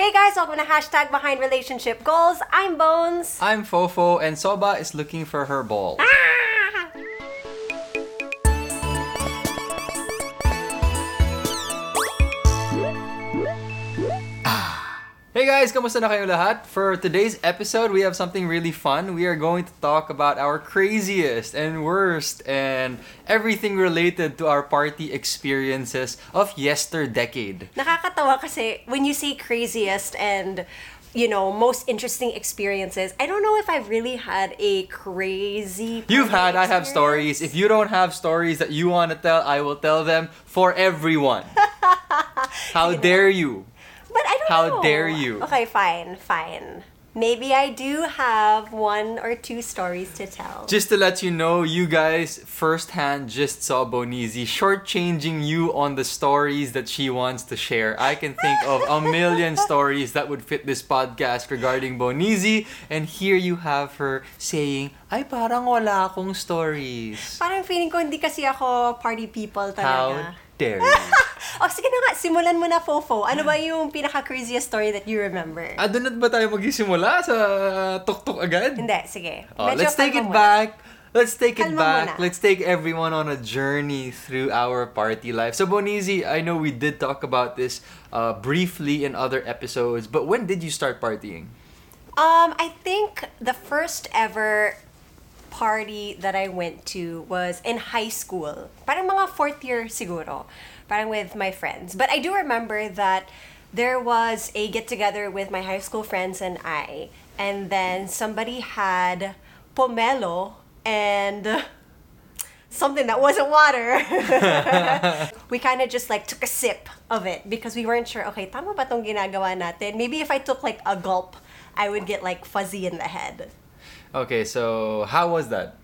Hey guys, welcome to hashtag Behind Relationship Goals. I'm Bones. I'm Fofo, and Soba is looking for her ball. Ah! Guys, kamusta na kayo lahat? For today's episode, we have something really fun. We are going to talk about our craziest and worst and everything related to our party experiences of yesterdecade. Nakakatawa kasi when you say craziest and you know, most interesting experiences. I don't know if I've really had a crazy. You've had, I have stories. If you don't have stories that you want to tell, I will tell them for everyone. How dare you? But I don't How know. dare you. Okay, fine, fine. Maybe I do have one or two stories to tell. Just to let you know, you guys firsthand just saw Bonizi shortchanging you on the stories that she wants to share. I can think of a million stories that would fit this podcast regarding Bonizi, and here you have her saying, ay parang wala akong stories. Parang feeling ko hindi kasi ako party people talaga. How dare you? oh, sige na nga, simulan mo na, Fofo. Ano ba yung pinaka-craziest story that you remember? Ah, doon na ba tayo magsisimula sa tuktok agad? Hindi, sige. Oh, Medyo let's take it muna. back. Let's take it Kalma back. muna. Let's take everyone on a journey through our party life. So Bonizi, I know we did talk about this uh, briefly in other episodes, but when did you start partying? Um, I think the first ever party that I went to was in high school. Parang mga fourth year siguro. Parang with my friends. But I do remember that there was a get together with my high school friends and I. And then somebody had pomelo and something that wasn't water. we kind of just like took a sip of it because we weren't sure, okay, tama ba tong ginagawa natin? Maybe if I took like a gulp, I would get like fuzzy in the head. Okay, so how was that?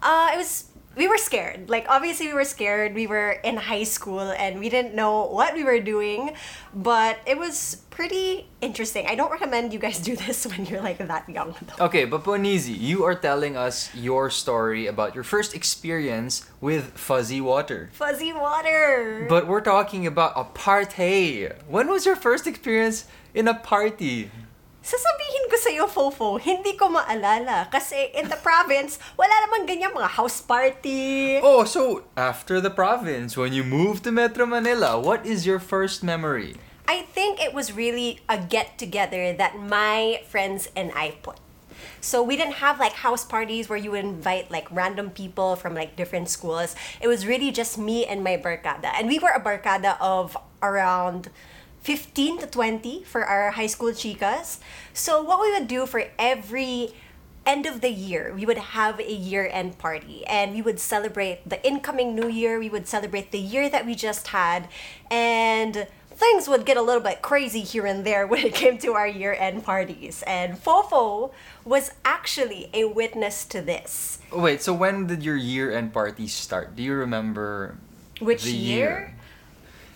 Uh, it was we were scared. Like obviously we were scared. We were in high school and we didn't know what we were doing, but it was pretty interesting. I don't recommend you guys do this when you're like that young though. Okay, but Bonizi, you are telling us your story about your first experience with fuzzy water. Fuzzy water. But we're talking about a party. When was your first experience in a party? Sasabihin ko sa'yo, Fofo, hindi ko maalala. Kasi in the province, wala namang ganyan mga house party. Oh, so after the province, when you moved to Metro Manila, what is your first memory? I think it was really a get together that my friends and I put. So we didn't have like house parties where you would invite like random people from like different schools. It was really just me and my barkada. And we were a barkada of around 15 to 20 for our high school chicas. So what we would do for every end of the year, we would have a year end party and we would celebrate the incoming new year. We would celebrate the year that we just had. And things would get a little bit crazy here and there when it came to our year end parties. And Fofo was actually a witness to this. Wait, so when did your year-end party start? Do you remember Which the year?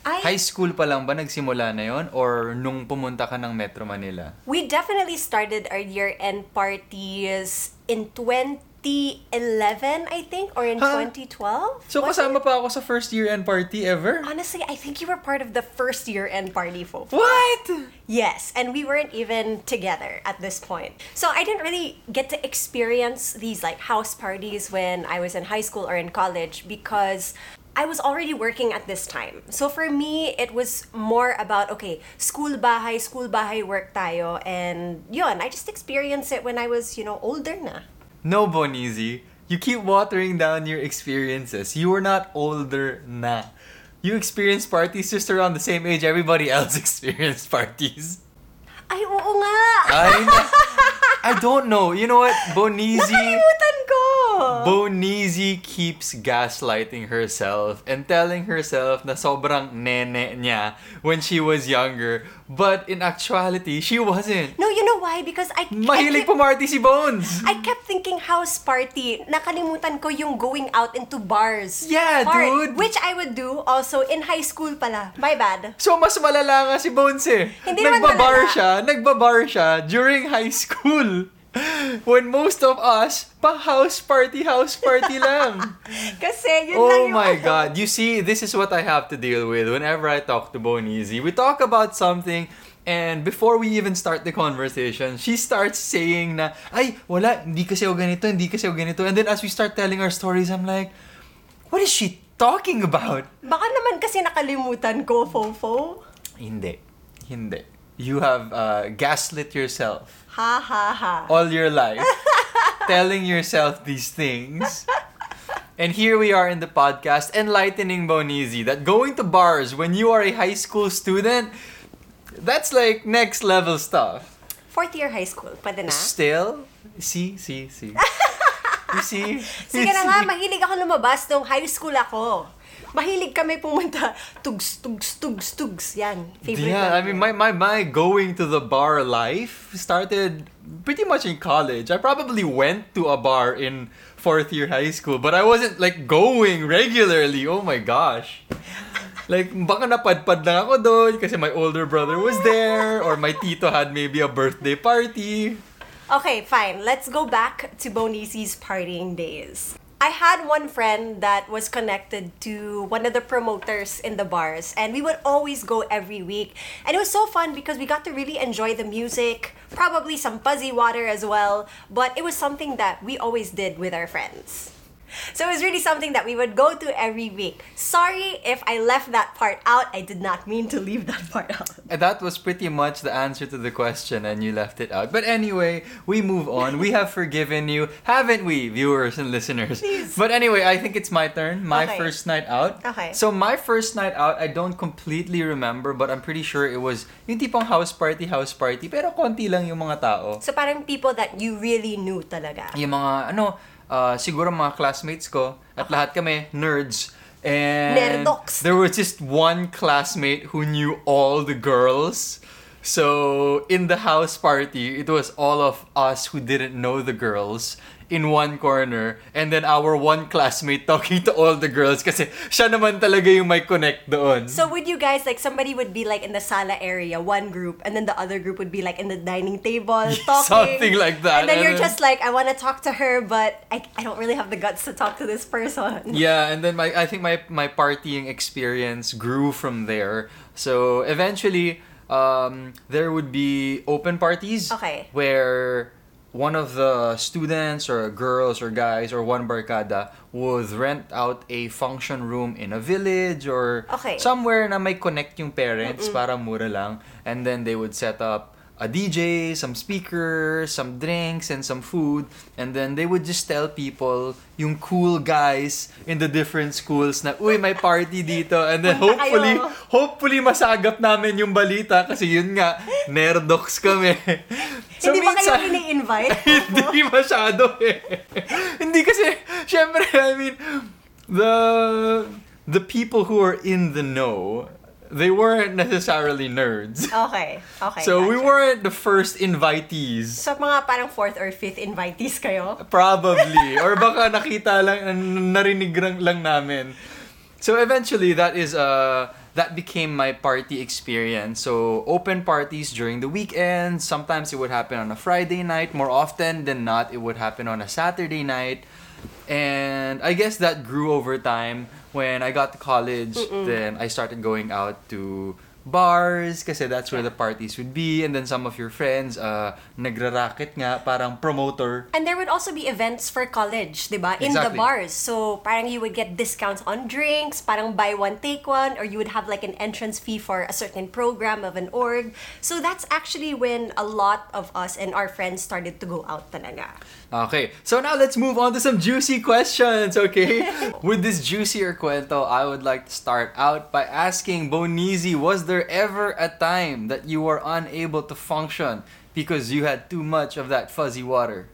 I High school pa lang ba nagsimula na yon or nung pumunta ka ng Metro Manila? We definitely started our year-end parties in 2011, I think, or in Huh? 2012. So Was kasama pa ako sa first year-end party ever? Honestly, I think you were part of the first year-end party, folks. What? Yes, and we weren't even together at this point. So I didn't really get to experience these like house parties when I was in high school or in college because I was already working at this time. So for me, it was more about okay, school bahay, school bahay work tayo and yun, I just experienced it when I was, you know, older na. No, Bonizi. You keep watering down your experiences. You were not older na. You experienced parties just around the same age everybody else experienced parties. Ay, oo nga! I, I don't know. You know what? Bonizi... Nakalimutan ko! Bonizi keeps gaslighting herself and telling herself na sobrang nene niya when she was younger. But in actuality, she wasn't. no, you know why? Because I... I Mahilig keep- pumarty si Bones! I kept thinking house party. Nakalimutan ko yung going out into bars. Yeah, part, dude. Which I would do also in high school pala. My bad. So, mas malala nga si Bones eh. Hindi naman nagbabar malala. siya, nagbabar siya during high school. When most of us, pa house party, house party lang. Kasi yun lang Oh yung... my god. You see, this is what I have to deal with whenever I talk to Bonizi. We talk about something And before we even start the conversation, she starts saying na, ay, wala, hindi kasi ako ganito, hindi kasi ako ganito. And then as we start telling our stories, I'm like, what is she talking about? Baka naman kasi nakalimutan ko, Fofo. Hindi. Hindi. You have uh, gaslit yourself Ha ha ha. all your life, telling yourself these things. And here we are in the podcast, enlightening Bonizi that going to bars when you are a high school student, that's like next level stuff. Fourth year high school, pwede na? Still, see, see, see. You see? Sige na nga, mahilig ako lumabas nung high school ako. Mahilig kami pumunta. Tugs, tugs, tugs, tugs. Yan. Favorite Yeah, I mean, my, my, my going to the bar life started pretty much in college. I probably went to a bar in fourth year high school, but I wasn't like going regularly. Oh my gosh. Like, baka napadpad lang ako doon kasi my older brother was there or my tito had maybe a birthday party. Okay, fine. Let's go back to Bonizi's partying days. I had one friend that was connected to one of the promoters in the bars, and we would always go every week. And it was so fun because we got to really enjoy the music, probably some fuzzy water as well, but it was something that we always did with our friends. So it was really something that we would go to every week. Sorry if I left that part out. I did not mean to leave that part out. And that was pretty much the answer to the question, and you left it out. But anyway, we move on. We have forgiven you, haven't we, viewers and listeners? Please. But anyway, I think it's my turn. My Okay. first night out. Okay. So my first night out, I don't completely remember, but I'm pretty sure it was yung tipong house party, house party. Pero konti lang yung mga tao. So parang people that you really knew talaga. Yung mga, ano, uh, siguro mga classmates ko, at lahat kami, nerds. And Nerdox. there was just one classmate who knew all the girls. So in the house party, it was all of us who didn't know the girls in one corner and then our one classmate talking to all the girls kasi siya naman talaga yung may connect doon. So would you guys like somebody would be like in the sala area, one group, and then the other group would be like in the dining table talking, Something like that. and then And you're then- just like, I want to talk to her, but I, I don't really have the guts to talk to this person. Yeah, and then my I think my my partying experience grew from there. So eventually, um, there would be open parties. Okay. Where one of the students or girls or guys or one barkada would rent out a function room in a village or Okay. somewhere na may connect yung parents para mura lang and then they would set up a DJ, some speakers, some drinks, and some food. And then they would just tell people, yung cool guys in the different schools na, uy, may party dito. And then hopefully, hopefully masagap namin yung balita kasi yun nga, nerdox kami. So Hindi ba kayo minsan- ini-invite? hindi masyado eh. hindi kasi, syempre, I mean, the the people who are in the know, they weren't necessarily nerds. okay, okay. so we gotcha. weren't the first invitees. So mga parang fourth or fifth invitees kayo? Probably. or baka nakita lang, narinig lang, lang namin. So eventually, that is uh that became my party experience. So open parties during the weekend. Sometimes it would happen on a Friday night. More often than not, it would happen on a Saturday night. And I guess that grew over time. When I got to college, then I started going out to bars kasi that's where the parties would be and then some of your friends uh nagraracket nga parang promoter And there would also be events for college, di ba? In the bars. So, parang you would get discounts on drinks, parang buy one, take one, or you would have like an entrance fee for a certain program of an org. So, that's actually when a lot of us and our friends started to go out talaga. Okay, so now let's move on to some juicy questions, okay? With this juicier cuento, I would like to start out by asking Bonizi, was there ever a time that you were unable to function because you had too much of that fuzzy water?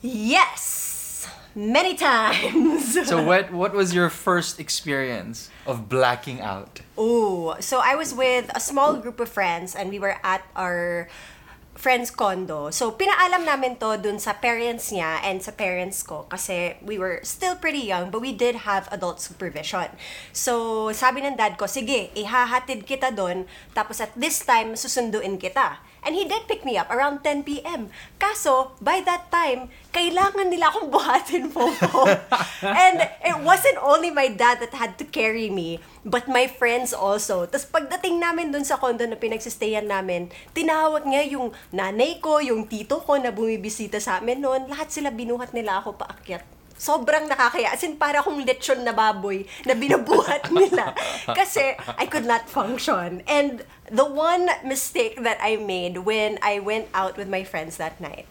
Yes! Many times! So what what was your first experience of blacking out? Oh, so I was with a small group of friends and we were at our friend's condo. So, pinaalam namin to dun sa parents niya and sa parents ko kasi we were still pretty young but we did have adult supervision. So, sabi ng dad ko, sige, ihahatid kita dun tapos at this time, susunduin kita. And he did pick me up around 10 p.m. Kaso, by that time, kailangan nila akong buhatin po po. And it wasn't only my dad that had to carry me, but my friends also. Tapos pagdating namin dun sa condo na pinagsistayan namin, tinawag niya yung nanay ko, yung tito ko na bumibisita sa amin noon. Lahat sila binuhat nila ako paakyat. Sobrang nakakaya. As in, para akong lechon na baboy na binubuhat nila. Kasi I could not function. And the one mistake that I made when I went out with my friends that night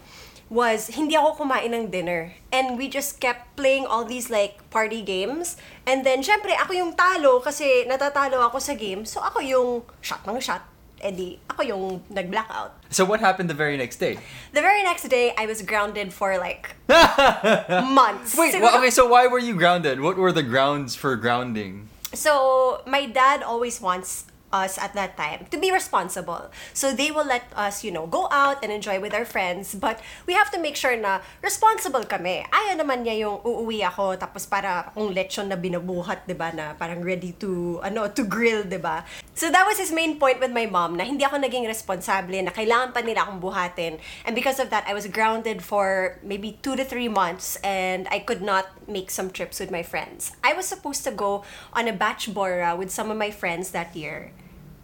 was hindi ako kumain ng dinner. And we just kept playing all these like party games. And then, syempre, ako yung talo kasi natatalo ako sa game. So, ako yung shot ng shot. Eh di, ako yung nag-blackout. So what happened the very next day? The very next day, I was grounded for like months. Wait, well, okay, so why were you grounded? What were the grounds for grounding? So my dad always wants us at that time to be responsible. So they will let us, you know, go out and enjoy with our friends, but we have to make sure na responsible kami. Ayaw naman niya yung uuwi ako tapos para akong lechon na binubuhat, 'di ba, na parang ready to ano, to grill, 'di ba? So that was his main point with my mom na hindi ako naging responsable na kailangan pa nila akong buhatin. And because of that, I was grounded for maybe 2 to 3 months and I could not make some trips with my friends. I was supposed to go on a batch bora with some of my friends that year.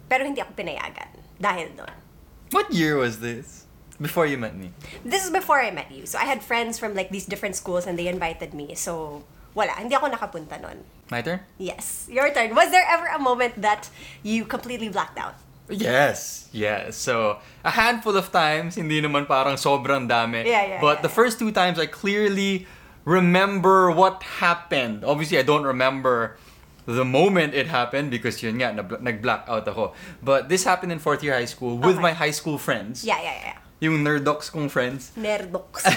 Pero hindi ako pinayagan dahil doon. What year was this? Before you met me. This is before I met you. So I had friends from like these different schools and they invited me. So wala, hindi ako nakapunta noon. My turn? Yes, your turn. Was there ever a moment that you completely blacked out? Yes, yes. So, a handful of times, hindi naman parang sobrang dami. Yeah, yeah, But yeah, the first two times, I clearly remember what happened. Obviously, I don't remember the moment it happened because yun nga, nag-blackout ako. But this happened in fourth year high school with Okay. my high school friends. Yeah, yeah, yeah. Yung nerdox kong friends. Nerdox.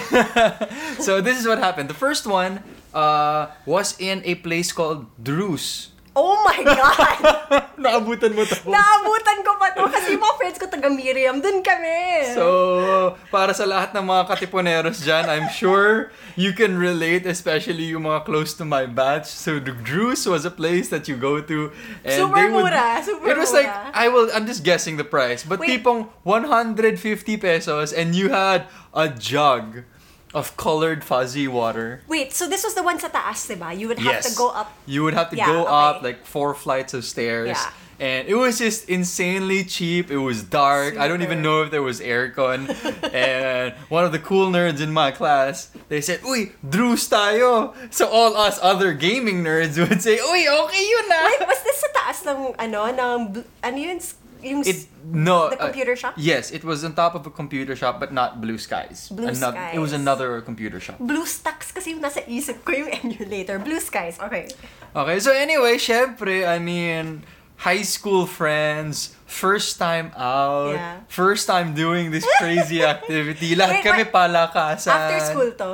so this is what happened. The first one uh, was in a place called Drus. Oh my God! Naabutan mo to. Naabutan ko pa to kasi mga friends ko taga Miriam. Dun kami. So, para sa lahat ng mga katipuneros dyan, I'm sure you can relate, especially yung mga close to my batch. So, the Drus was a place that you go to. And Super they would, mura, super It was mura. like, I will, I'm just guessing the price, but Wait. tipong 150 pesos and you had a jug of colored fuzzy water. Wait, so this was the one sa taas, diba? You would have to go up. You would have to Yeah, go okay. up like four flights of stairs. Yeah. And it was just insanely cheap. It was dark. I don't even know if there was aircon. and one of the cool nerds in my class, they said, Uy, Drews tayo. So all us other gaming nerds would say, Uy, okay yun na. Wait, was this sa taas ng, ano, ng, ano yun? Yung, It no The uh, computer shop? Yes, it was on top of a computer shop, but not Blue Skies. Blue Ano- It was another computer shop. BlueStacks kasi yung nasa isip ko yung emulator. Blue Skies, okay. Okay, so anyway, syempre, I mean, high school friends, first time out, Yeah. first time doing this crazy activity. Lahat Wait, kami palakasan. After school to.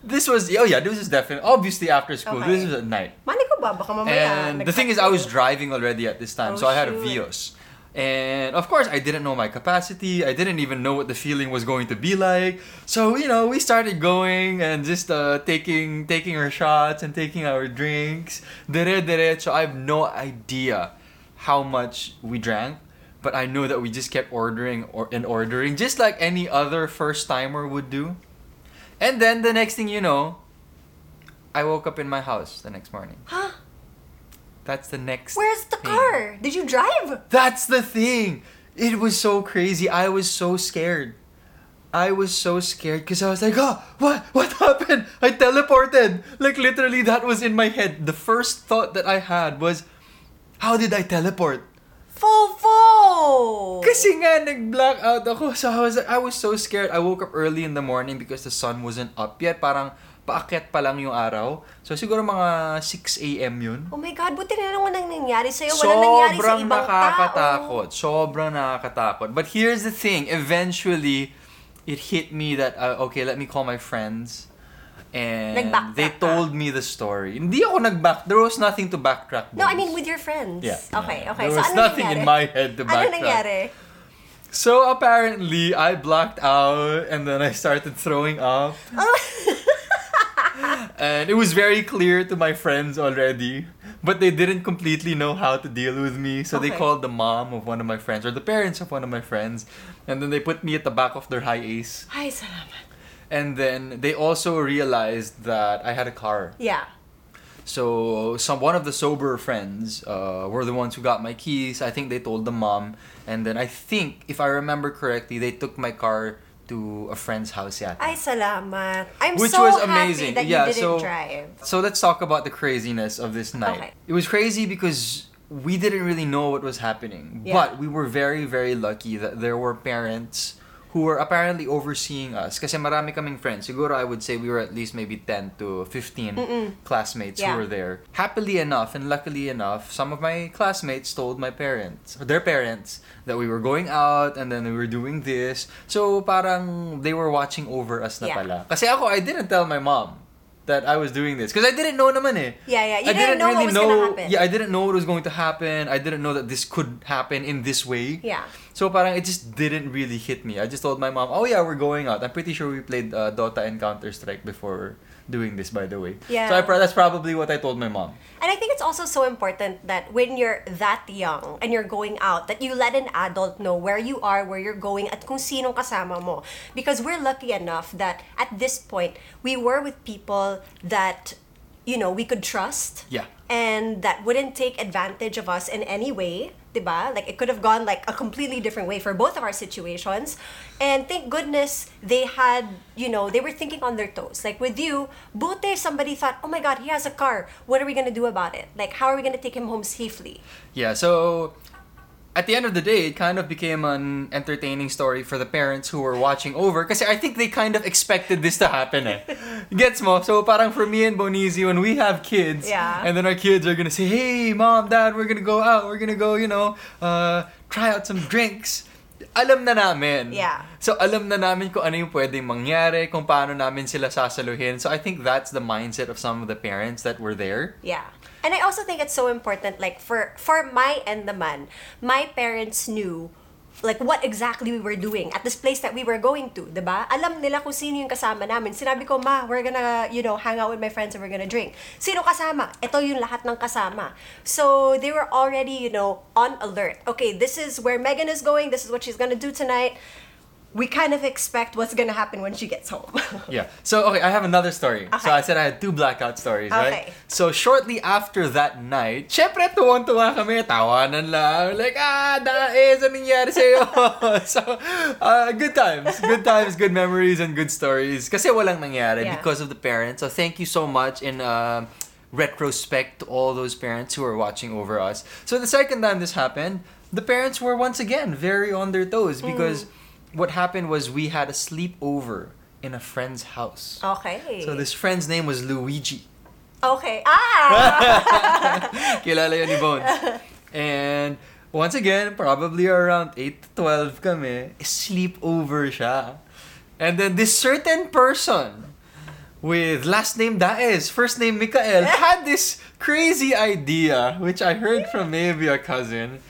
This was, oh yeah, this was definitely, obviously after school. Okay. This was at night. Mali ko ba? Baka mamaya. And the thing is, I was driving already at this time, Oh, so I had a shoot. Vios. And of course, I didn't know my capacity. I didn't even know what the feeling was going to be like. So you know, we started going and just uh, taking taking our shots and taking our drinks. Dere dere. So I have no idea how much we drank, but I know that we just kept ordering or and ordering, just like any other first timer would do. And then the next thing you know, I woke up in my house the next morning. Huh? That's the next. Where's the thing. car? Did you drive? That's the thing. It was so crazy. I was so scared. I was so scared because I was like, oh, what? What happened? I teleported. Like, literally, that was in my head. The first thought that I had was, how did I teleport? Fofo! Kasi nga, nag-blackout ako. So I was, I was so scared. I woke up early in the morning because the sun wasn't up yet. Parang, paakyat pa lang yung araw. So, siguro mga 6 a.m. yun. Oh my God, buti na lang walang nangyari sa'yo. Walang nangyari sa Sobrang ibang nakakatakot. tao. Sobrang nakakatakot. But here's the thing. Eventually, it hit me that, uh, okay, let me call my friends. And Nag-backtrack they ka? told me the story. Hindi ako nag-back. There was nothing to backtrack. No, I mean with your friends. Yeah. Okay, okay. There so was ano nothing nangyari? in my head to Ano backtrack. nangyari? So apparently, I blacked out and then I started throwing up. and it was very clear to my friends already. But they didn't completely know how to deal with me. So they called the mom of one of my friends or the parents of one of my friends. And then they put me at the back of their HiAce. Ay, salamat. And then they also realized that I had a car. Yeah. So some one of the sober friends uh, were the ones who got my keys. I think they told the mom, and then I think if I remember correctly, they took my car to a friend's house. Yeah. Ay, salamat. I'm Which so was happy amazing. that Yeah, you didn't so- drive. So let's talk about the craziness of this night. Okay. It was crazy because we didn't really know what was happening, Yeah. but we were very very lucky that there were parents who were apparently overseeing us. Kasi marami kaming friends. Siguro I would say we were at least maybe 10 to 15 classmates Yeah. who were there. Happily enough and luckily enough, some of my classmates told my parents, or their parents, that we were going out and then we were doing this. So parang they were watching over us na Yeah. pala. Kasi ako, I didn't tell my mom that I was doing this. Because I didn't know naman eh. Yeah, yeah. You I didn't know what was gonna happen. Yeah, I didn't know what was going to happen. I didn't know that this could happen in this way. Yeah. So parang it just didn't really hit me. I just told my mom, "Oh yeah, we're going out." I'm pretty sure we played uh, Dota and Counter Strike before doing this, by the way. Yeah. So I, pro- that's probably what I told my mom. And I think it's also so important that when you're that young and you're going out, that you let an adult know where you are, where you're going, at kung sinong kasama mo. Because we're lucky enough that at this point, we were with people that, you know, we could trust. Yeah. And that wouldn't take advantage of us in any way, diba? Like it could have gone like a completely different way for both of our situations. And thank goodness they had, you know, they were thinking on their toes. Like with you, there somebody thought, oh my god, he has a car. What are we gonna do about it? Like how are we gonna take him home safely? Yeah, so at the end of the day, it kind of became an entertaining story for the parents who were watching over kasi I think they kind of expected this to happen eh. Gets mo? So parang for me and Bonizi, when we have kids, Yeah. and then our kids are gonna say, hey, mom, dad, we're gonna go out, we're gonna go, you know, uh, try out some drinks. Alam na namin. Yeah. So alam na namin kung ano yung pwedeng mangyari, kung paano namin sila sasaluhin. So I think that's the mindset of some of the parents that were there. Yeah. And I also think it's so important, like for for my end naman, my parents knew like what exactly we were doing at this place that we were going to, 'di ba? Alam nila kung sino yung kasama namin. Sinabi ko, "Ma, we're gonna, you know, hang out with my friends and we're gonna drink." Sino kasama? Ito yung lahat ng kasama. So, they were already, you know, on alert. Okay, this is where Megan is going. This is what she's gonna do tonight. We kind of expect what's gonna happen when she gets home. Yeah. So okay, I have another story. So I said I had two blackout stories, right? Okay. So shortly after that night, syempre tuwan-tuwa kami, tawanan lang. Like, ah, Daes, anong nangyari sa'yo? so, uh, good times. Good times, good memories, and good stories. Kasi walang nangyari Yeah. because of the parents. So thank you so much in uh, retrospect to all those parents who are watching over us. So the second time this happened, the parents were once again very on their toes because what happened was we had a sleepover in a friend's house. okay. So this friend's name was Luigi. Okay. Ah! Kilala yun ni Bones. And once again, probably around 8 to 12 kami, sleepover siya. And then this certain person with last name Daes, first name Mikael, had this crazy idea, which I heard from maybe a cousin,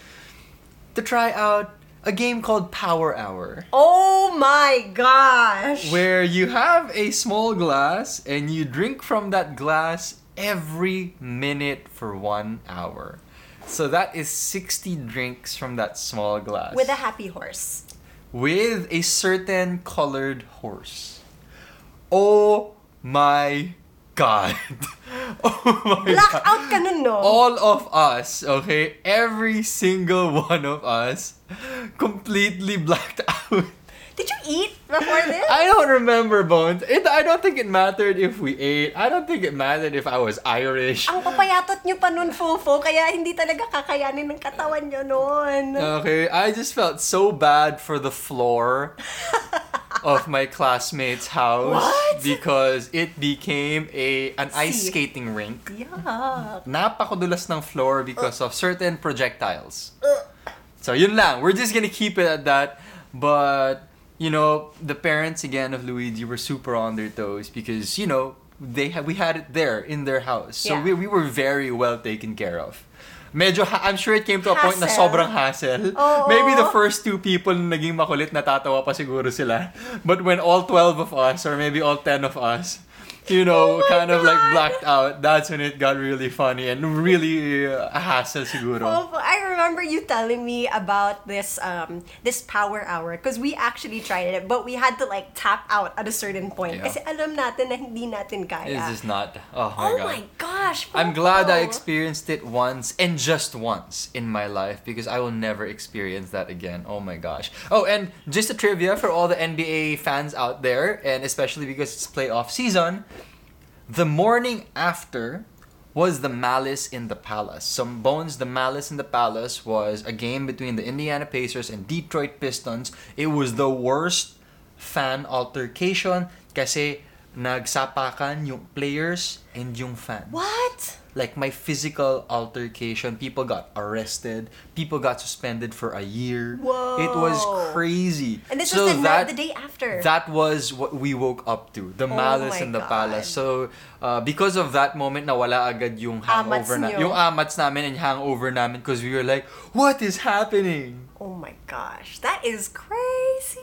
to try out a game called Power Hour. Oh my gosh! where you have a small glass and you drink from that glass every minute for one hour. So that is 60 drinks from that small glass. With a happy horse. With a certain colored horse. Oh my god. oh my god. Blackout ka nun, no? All of us, okay? Every single one of us completely blacked out. Did you eat before this? I don't remember, Bones. It, I don't think it mattered if we ate. I don't think it mattered if I was Irish. Ang papayatot nyo pa nun, Fofo, kaya hindi talaga kakayanin ng katawan nyo nun. Okay, I just felt so bad for the floor of my classmate's house What? because it became a an ice See. skating rink. Yuck. Napakudulas ng floor because uh. of certain projectiles. So yun lang. We're just gonna keep it at that. But you know, the parents again of Luigi were super on their toes because you know they ha- we had it there in their house, so Yeah. we we were very well taken care of. Medyo, ha- I'm sure it came to a point na sobrang hassle. Oo. Maybe the first two people na naging makulit, natatawa pa siguro sila. But when all 12 of us, or maybe all 10 of us, you know, Oh kind of like blacked out, that's when it got really funny and really uh, a hassle siguro. Fofo, I remember you telling me about this um this power hour because we actually tried it, but we had to like tap out at a certain point. Yeah. Kasi alam natin na hindi natin kaya. It's just not. Oh my oh god. my gosh! I'm glad I experienced it once and just once in my life because I will never experience that again. Oh my gosh. Oh, and just a trivia for all the NBA fans out there, and especially because it's playoff season, the morning after was the Malice in the Palace. Some bones, the Malice in the Palace was a game between the Indiana Pacers and Detroit Pistons. It was the worst fan altercation kasi nagsapakan yung players and yung fans. What? Like my physical altercation, people got arrested, people got suspended for a year. Whoa. It was crazy. And this So was the that, night, the day after. That was what we woke up to, the Oh malice in the God. palace. So, uh, because of that moment, nawala agad yung hangover na, nyo. yung amats namin and hangover namin because we were like, what is happening? oh my gosh, that is crazy.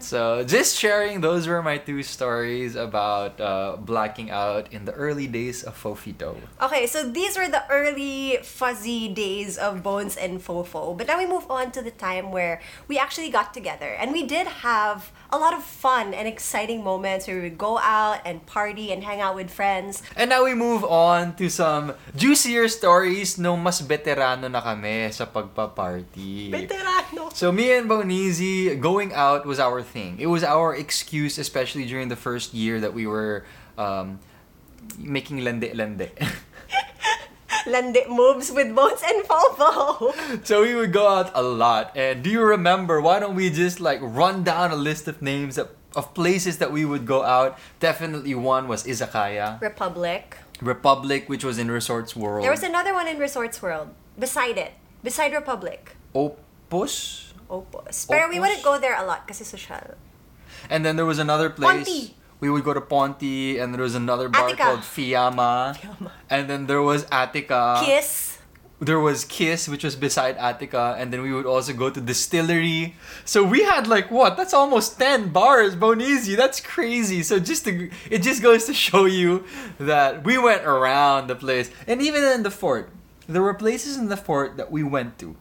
So, just sharing, those were my two stories about uh, blacking out in the early days of Fofito. Okay, so these were the early fuzzy days of Bones and Fofo. But now we move on to the time where we actually got together. And we did have a lot of fun and exciting moments where we would go out and party and hang out with friends. And now we move on to some juicier stories no mas veterano na kami sa pagpa-party. Veterano! So me and Bonizi going out was our thing. It was our excuse, especially during the first year that we were um, making lende lende. Landi moves with Bones and Fofo. so we would go out a lot. And do you remember? Why don't we just like run down a list of names of places that we would go out? Definitely one was Izakaya, Republiq. Republiq, which was in Resorts World. There was another one in Resorts World. Beside it. Beside Republiq. Opus. Opus. Pero we wouldn't go there a lot kasi social. And then there was another place. Ponti. We would go to Ponti, and there was another bar Attica. called Fiamma. Fiamma. And then there was Attica. Kiss. There was Kiss, which was beside Attica, and then we would also go to Distillery. So we had like what? That's almost ten bars, Bonizi. That's crazy. So just to, it just goes to show you that we went around the place, and even in the fort, there were places in the fort that we went to.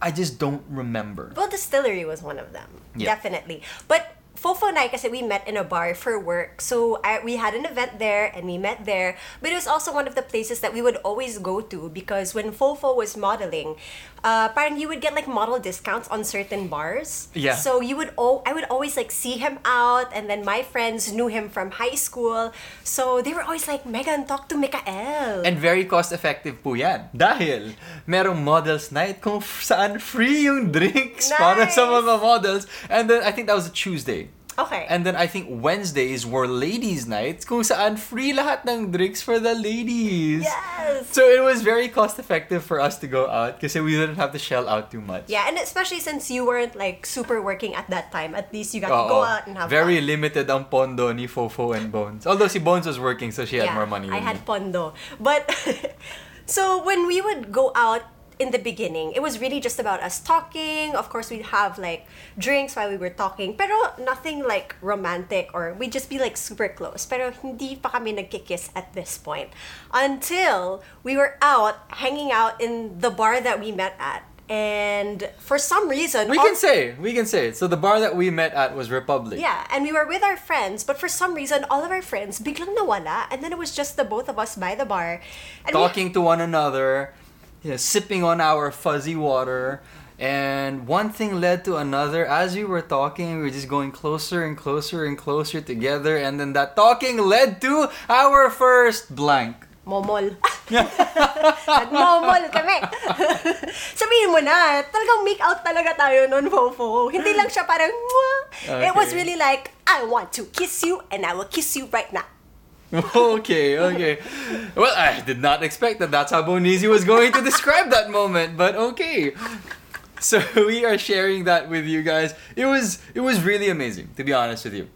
I just don't remember. Well, Distillery was one of them. Yeah. Definitely. But Fofo and I, kasi we met in a bar for work. So I, we had an event there and we met there. But it was also one of the places that we would always go to because when Fofo was modeling, uh, parang you would get like model discounts on certain bars. Yeah. So you would, oh, I would always like see him out and then my friends knew him from high school. So they were always like, Megan, talk to Mikael. And very cost effective po yan. Dahil merong models night kung saan free yung drinks para sa Nice. mga models. And then I think that was a Tuesday. Okay. And then I think Wednesdays were ladies nights kung saan free lahat ng drinks for the ladies. yes. So it was very cost effective for us to go out because we didn't have to shell out too much. Yeah, and especially since you weren't like super working at that time, at least you got to go out and have Very fun. limited ang pondo ni Fofo and Bones. Although si Bones was working so she had yeah, more money I had me. pondo. But so when we would go out in the beginning, it was really just about us talking. Of course, we'd have like drinks while we were talking, pero nothing like romantic or we'd just be like super close. Pero hindi pa kami nagkikiss at this point until we were out hanging out in the bar that we met at. And for some reason, We all- can say, we can say. So the bar that we met at was Republiq. Yeah, and we were with our friends, but for some reason, all of our friends biglang nawala, and then it was just the both of us by the bar. And we- talking to one another, you know, sipping on our fuzzy water. And one thing led to another. As we were talking, we were just going closer and closer and closer together. And then that talking led to our first blank. Momol. Nag-momol kami. Sabihin mo na, talagang make out talaga tayo noon, Fofo. Hindi lang siya parang, Mwah! It was really like, I want to kiss you, and I will kiss you right now. okay, okay. Well, I did not expect that that's how Bonizi was going to describe that moment, but okay. So we are sharing that with you guys. It was it was really amazing, to be honest with you.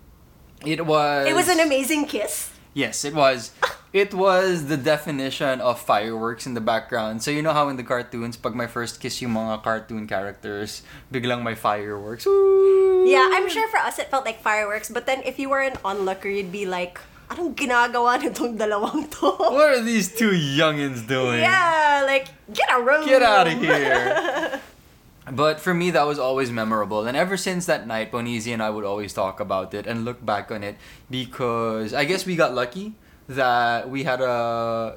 It was It was an amazing kiss. Yes, it was. It was the definition of fireworks in the background. So you know how in the cartoons, pag my first kiss yung mga cartoon characters, biglang may fireworks. Woo! Yeah, I'm sure for us it felt like fireworks, but then if you were an onlooker, you'd be like, anong ginagawa nitong dalawang to? What are these two youngins doing? Yeah, like, get a room. Get out of here. But for me, that was always memorable. And ever since that night, Bonizi and I would always talk about it and look back on it because I guess we got lucky that we had a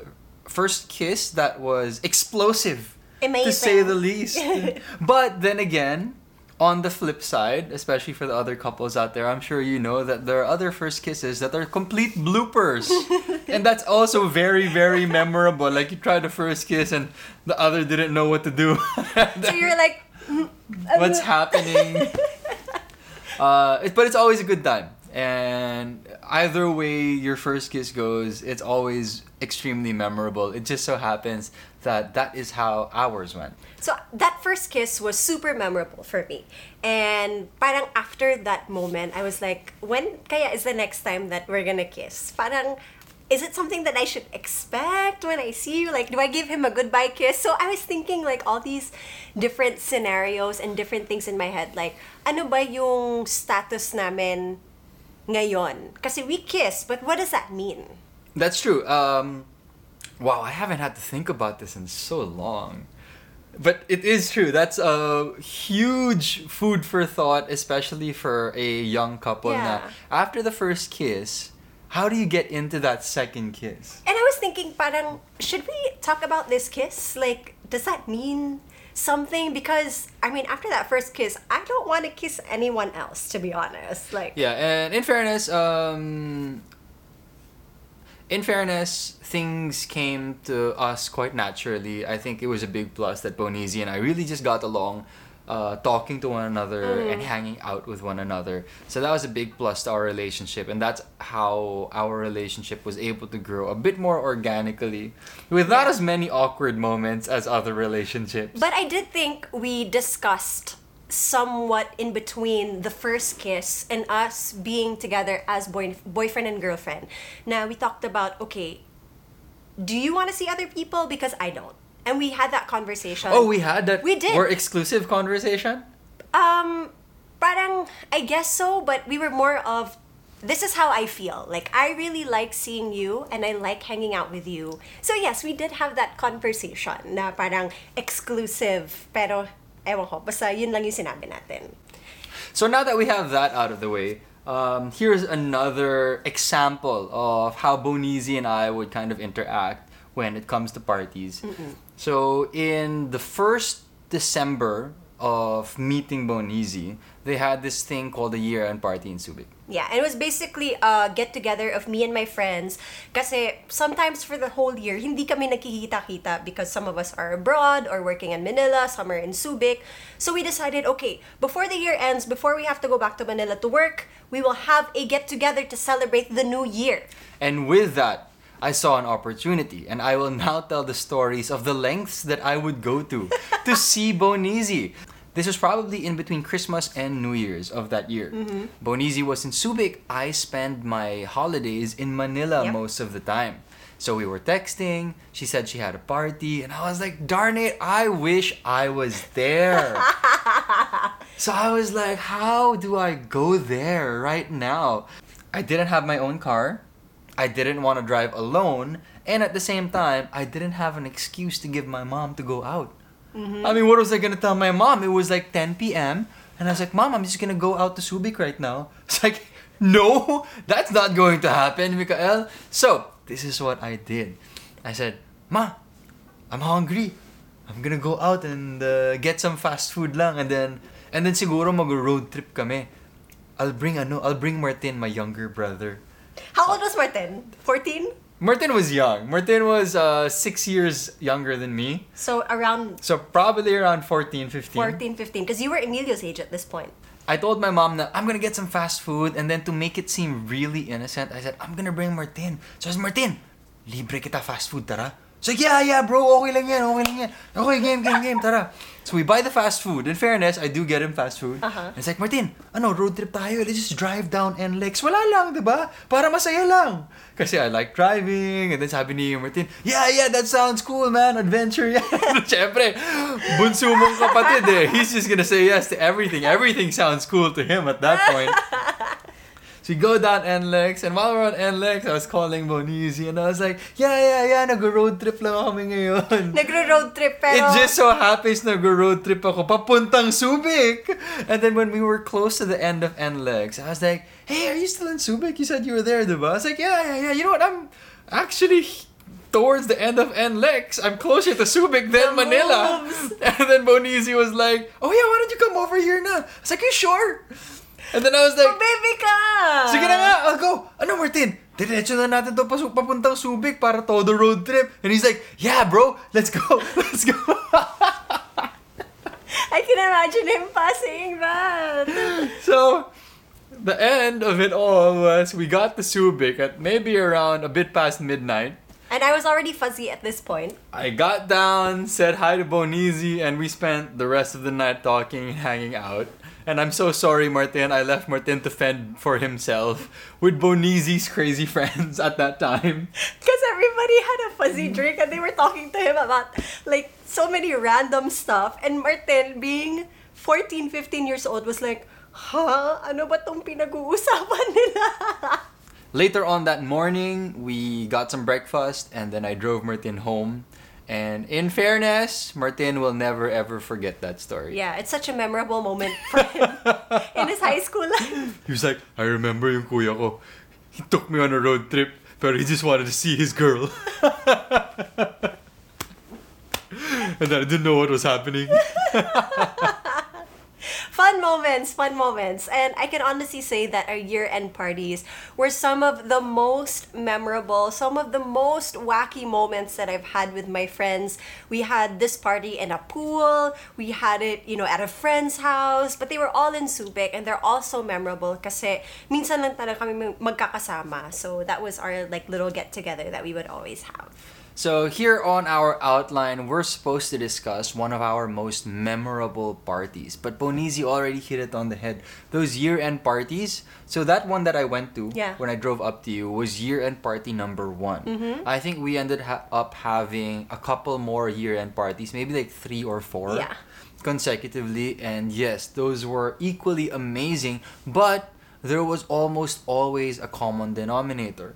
first kiss that was explosive, Amazing. to say the least. but then again, on the flip side, especially for the other couples out there, I'm sure you know that there are other first kisses that are complete bloopers. and that's also very, very memorable. Like you tried the first kiss and the other didn't know what to do. So you're like, What's happening? Uh, it, but it's always a good time. And either way your first kiss goes, it's always extremely memorable. It just so happens that that is how ours went. So that first kiss was super memorable for me. And parang after that moment, I was like, when kaya is the next time that we're gonna kiss? Parang, is it something that I should expect when I see you? Like, do I give him a goodbye kiss? So I was thinking like all these different scenarios and different things in my head. Like, ano ba yung status namin ngayon? Kasi we kiss, but what does that mean? That's true. Um, wow, I haven't had to think about this in so long. But it is true. That's a huge food for thought, especially for a young couple. Yeah. Na after the first kiss, how do you get into that second kiss? And I was thinking, parang, should we talk about this kiss? Like, does that mean something? Because, I mean, after that first kiss, I don't want to kiss anyone else, to be honest. Like, Yeah, and in fairness, um, in fairness, things came to us quite naturally. I think it was a big plus that Bonizi and I really just got along, uh, talking to one another and hanging out with one another. So that was a big plus to our relationship, and that's how our relationship was able to grow a bit more organically, with not as many awkward moments as other relationships. but I did think we discussed somewhat in between the first kiss and us being together as boy- boyfriend and girlfriend. Now, we talked about, okay, do you want to see other people? Because I don't. And we had that conversation. oh, we had that. We did. More exclusive conversation. Um, parang, I guess so, but we were more of, this is how I feel. Like, I really like seeing you and I like hanging out with you. So, yes, we did have that conversation na parang exclusive, pero, ewan ko, basta yun lang yung sinabi natin. So now that we have that out of the way, um, here's another example of how Bonizi and I would kind of interact when it comes to parties. So in the first December of meeting Bonizi, they had this thing called the year-end party in Subic. Yeah, and it was basically a get-together of me and my friends. Kasi sometimes for the whole year, hindi kami nagkikita-kita because some of us are abroad or working in Manila, some are in Subic. So we decided, okay, before the year ends, before we have to go back to Manila to work, we will have a get-together to celebrate the new year. And with that, I saw an opportunity, and I will now tell the stories of the lengths that I would go to to see Bonizi. This was probably in between Christmas and New Year's of that year. Mm-hmm. Bonizi was in Subic. I spent my holidays in Manila Yep. most of the time. So we were texting. She said she had a party, and I was like, darn it, I wish I was there. so I was like, how do I go there right now? I didn't have my own car. I didn't want to drive alone. And at the same time, I didn't have an excuse to give my mom to go out. I mean, what was I gonna tell my mom? It was like 10 p.m. And I was like, Mom, I'm just gonna go out to Subic right now. It's like, no, that's not going to happen, Mikael. So, this is what I did. I said, Ma, I'm hungry. I'm gonna go out and uh, get some fast food lang and then and then siguro mag road trip kami. I'll bring ano, I'll bring Martin, my younger brother. How old was Martin? 14? Martin was young. Martin was uh, six years younger than me. So around So probably around 14, 15. 14, 15. Because you were Emilio's age at this point. I told my mom that I'm gonna get some fast food and then to make it seem really innocent, I said, I'm gonna bring Martin. So I said, Martin, libre kita fast food, tara. So yeah, yeah, bro, okay lang yan, okay lang yan. Okay, game, game, game, tara. So we buy the fast food. In fairness, I do get him fast food. Uh-huh. And it's like, Martin, ano, road trip tayo. Let's just drive down NLEX. Wala lang, di ba? Para masaya lang. Kasi I like driving. And then sabi ni Martin, yeah, yeah, that sounds cool, man. Adventure yan. Siyempre, bunso mong kapatid eh. He's just gonna say yes to everything. Everything sounds cool to him at that point. So we go down NLEX, and while we're on NLEX, I was calling Bonizi, and I was like, yeah, yeah, yeah, nag-road trip lang kami ngayon. Nagro-road trip pero... It just so happens nag-road trip ako papuntang Subic. And then when we were close to the end of NLEX, I was like, hey, are you still in Subic? You said you were there, diba? I was like, yeah, yeah, yeah. You know what? I'm actually towards the end of NLEX. I'm closer to Subic than The Manila. moves. And then Bonizi was like, oh yeah, why don't you come over here na? I was like, you sure? And then I was like, baby ka! Sige na nga, I'll go. Ano, Martin? Diretso na natin to pasu- papuntang Subic para todo road trip. And he's like, yeah, bro, let's go. Let's go. I can imagine him passing that. so, the end of it all was we got the Subic at maybe around a bit past midnight. And I was already fuzzy at this point. I got down, said hi to Bonizi, and we spent the rest of the night talking and hanging out. And I'm so sorry, Martin. I left Martin to fend for himself with Bonizi's crazy friends at that time. Because everybody had a fuzzy drink and they were talking to him about like so many random stuff. And Martin, being 14, 15 years old, was like, huh? Ano ba tong pinag-uusapan nila? Later on that morning, we got some breakfast and then I drove Martin home. And in fairness, Martin will never ever forget that story. yeah, it's such a memorable moment for him in his high school life. He was like, I remember yung kuya ko. He took me on a road trip, but he just wanted to see his girl. and I didn't know what was happening. fun moments, fun moments. And I can honestly say that our year end parties were some of the most memorable, some of the most wacky moments that I've had with my friends. We had this party in a pool, we had it, you know, at a friend's house, but they were all in Subic and they're all so memorable kasi minsan lang talaga kami mag- magkakasama. So that was our like little get together that we would always have. So here on our outline, we're supposed to discuss one of our most memorable parties. But Bonizi already hit it on the head. Those year-end parties. So that one that I went to Yeah. when I drove up to you was year-end party number one. Mm-hmm. I think we ended ha- up having a couple more year-end parties, maybe like three or four Yeah. consecutively. And yes, those were equally amazing. But there was almost always a common denominator.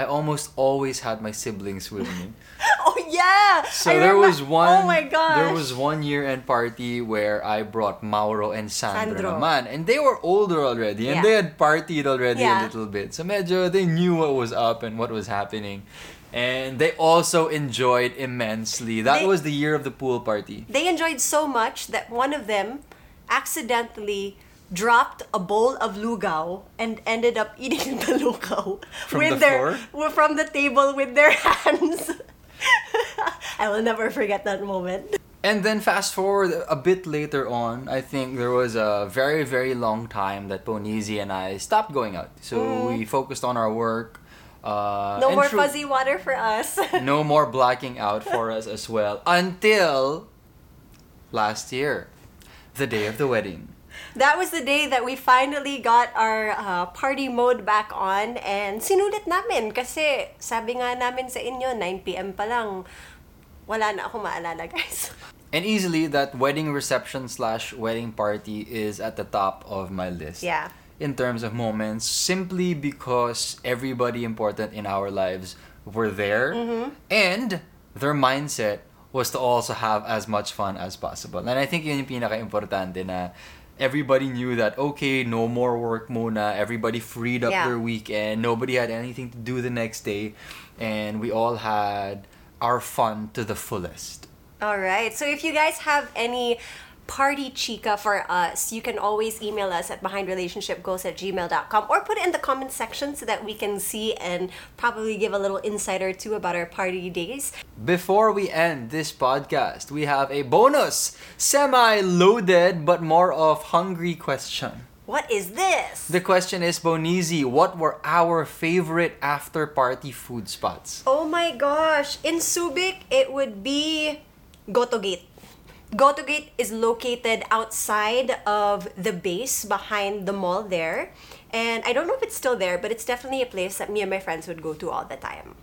I almost always had my siblings with me. Oh yeah! So I there remember- oh, was one. Oh my gosh! There was one year-end party where I brought Mauro and Sandro, Sandro. naman, and they were older already, and Yeah. they had partied already Yeah. a little bit. So medyo they knew what was up and what was happening, and they also enjoyed immensely. That They- was the year of the pool party. They enjoyed so much that one of them accidentally dropped a bowl of lugaw and ended up eating the lugaw From with the their floor? from the table with their hands. I will never forget that moment. And then fast forward a bit later on, I think there was a very very long time that Bonizi and I stopped going out. So we focused on our work. Uh, Mm. No more through- fuzzy water for us. no more blacking out for us as well until last year, the day of the wedding. That was the day that we finally got our uh, party mode back on and sinulit namin kasi sabi nga namin sa inyo 9pm pa lang wala na ako maalala guys. And easily, that wedding reception slash wedding party is at the top of my list. Yeah. In terms of moments, simply because everybody important in our lives were there, and their mindset was to also have as much fun as possible. And I think yun yung pinaka-importante na everybody knew that, okay, no more work mona. Everybody freed up Yeah. their weekend. Nobody had anything to do the next day. And we all had our fun to the fullest. All right. So if you guys have any party chica for us, you can always email us at behindrelationshipgoals at gmail.com or put it in the comment section so that we can see and probably give a little insight or two about our party days. Before we end this podcast, we have a bonus, semi loaded, but more of hungry question. What is this? The question is Bonizi, what were our favorite after party food spots? Oh my gosh. In Subic, it would be Gotogate. Gotogate is located outside of the base behind the mall there. And I don't know if it's still there, but it's definitely a place that me and my friends would go to all the time.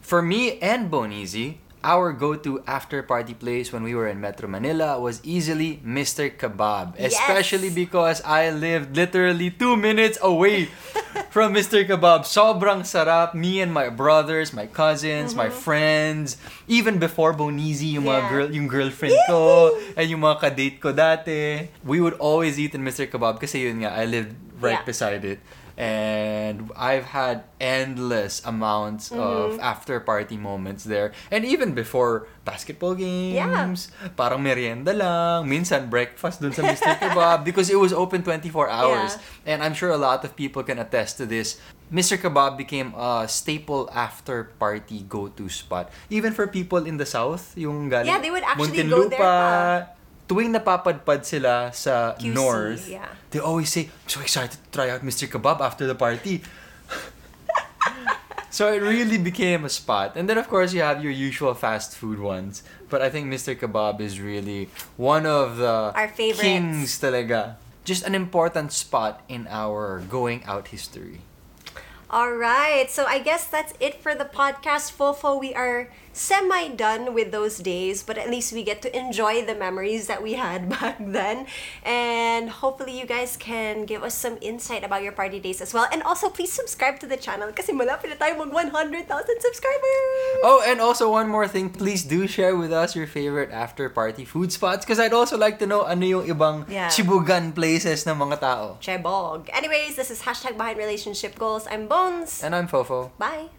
For me and Bonizi, our go-to after party place when we were in Metro Manila was easily Mr. Kebab. Yes. Especially because I lived literally two minutes away from Mr. Kebab. Sobrang sarap. Me and my brothers, my cousins, my mm-hmm. friends, even before Bonizi, yung mga Yeah. girl, yung girlfriend ko, and yung mga kadate ko dati, we would always eat in Mr. Kebab kasi yun nga, I lived right Yeah. beside it. And I've had endless amounts Mm-hmm. of after party moments there. And even before basketball games, yeah. parang merienda lang, minsan breakfast dun sa Mr. Kebab because it was open 24 hours. And I'm sure a lot of people can attest to this. Mr. Kebab became a staple after party go-to spot. Even for people in the south, yung galing Yeah, they would actually go there Muntinlupa, tuwing napapadpad sila sa QC, north, yeah. they always say, I'm so excited to try out Mr. Kebab after the party. so it really became a spot. And then, of course, you have your usual fast food ones. But I think Mr. Kebab is really one of the Our favorites. kings talaga. Just an important spot in our going out history. All right. So I guess that's it for the podcast, Fofo. We are semi done with those days, but at least we get to enjoy the memories that we had back then. And hopefully you guys can give us some insight about your party days as well. And also please subscribe to the channel kasi malapit na tayo mag 100,000 subscribers. Oh, and also one more thing, please do share with us your favorite after party food spots because I'd also like to know ano yung ibang Yeah. chibugan places ng mga tao. Chebog. Anyways, this is hashtag behind relationship goals. I'm Bones. And I'm Fofo. Bye.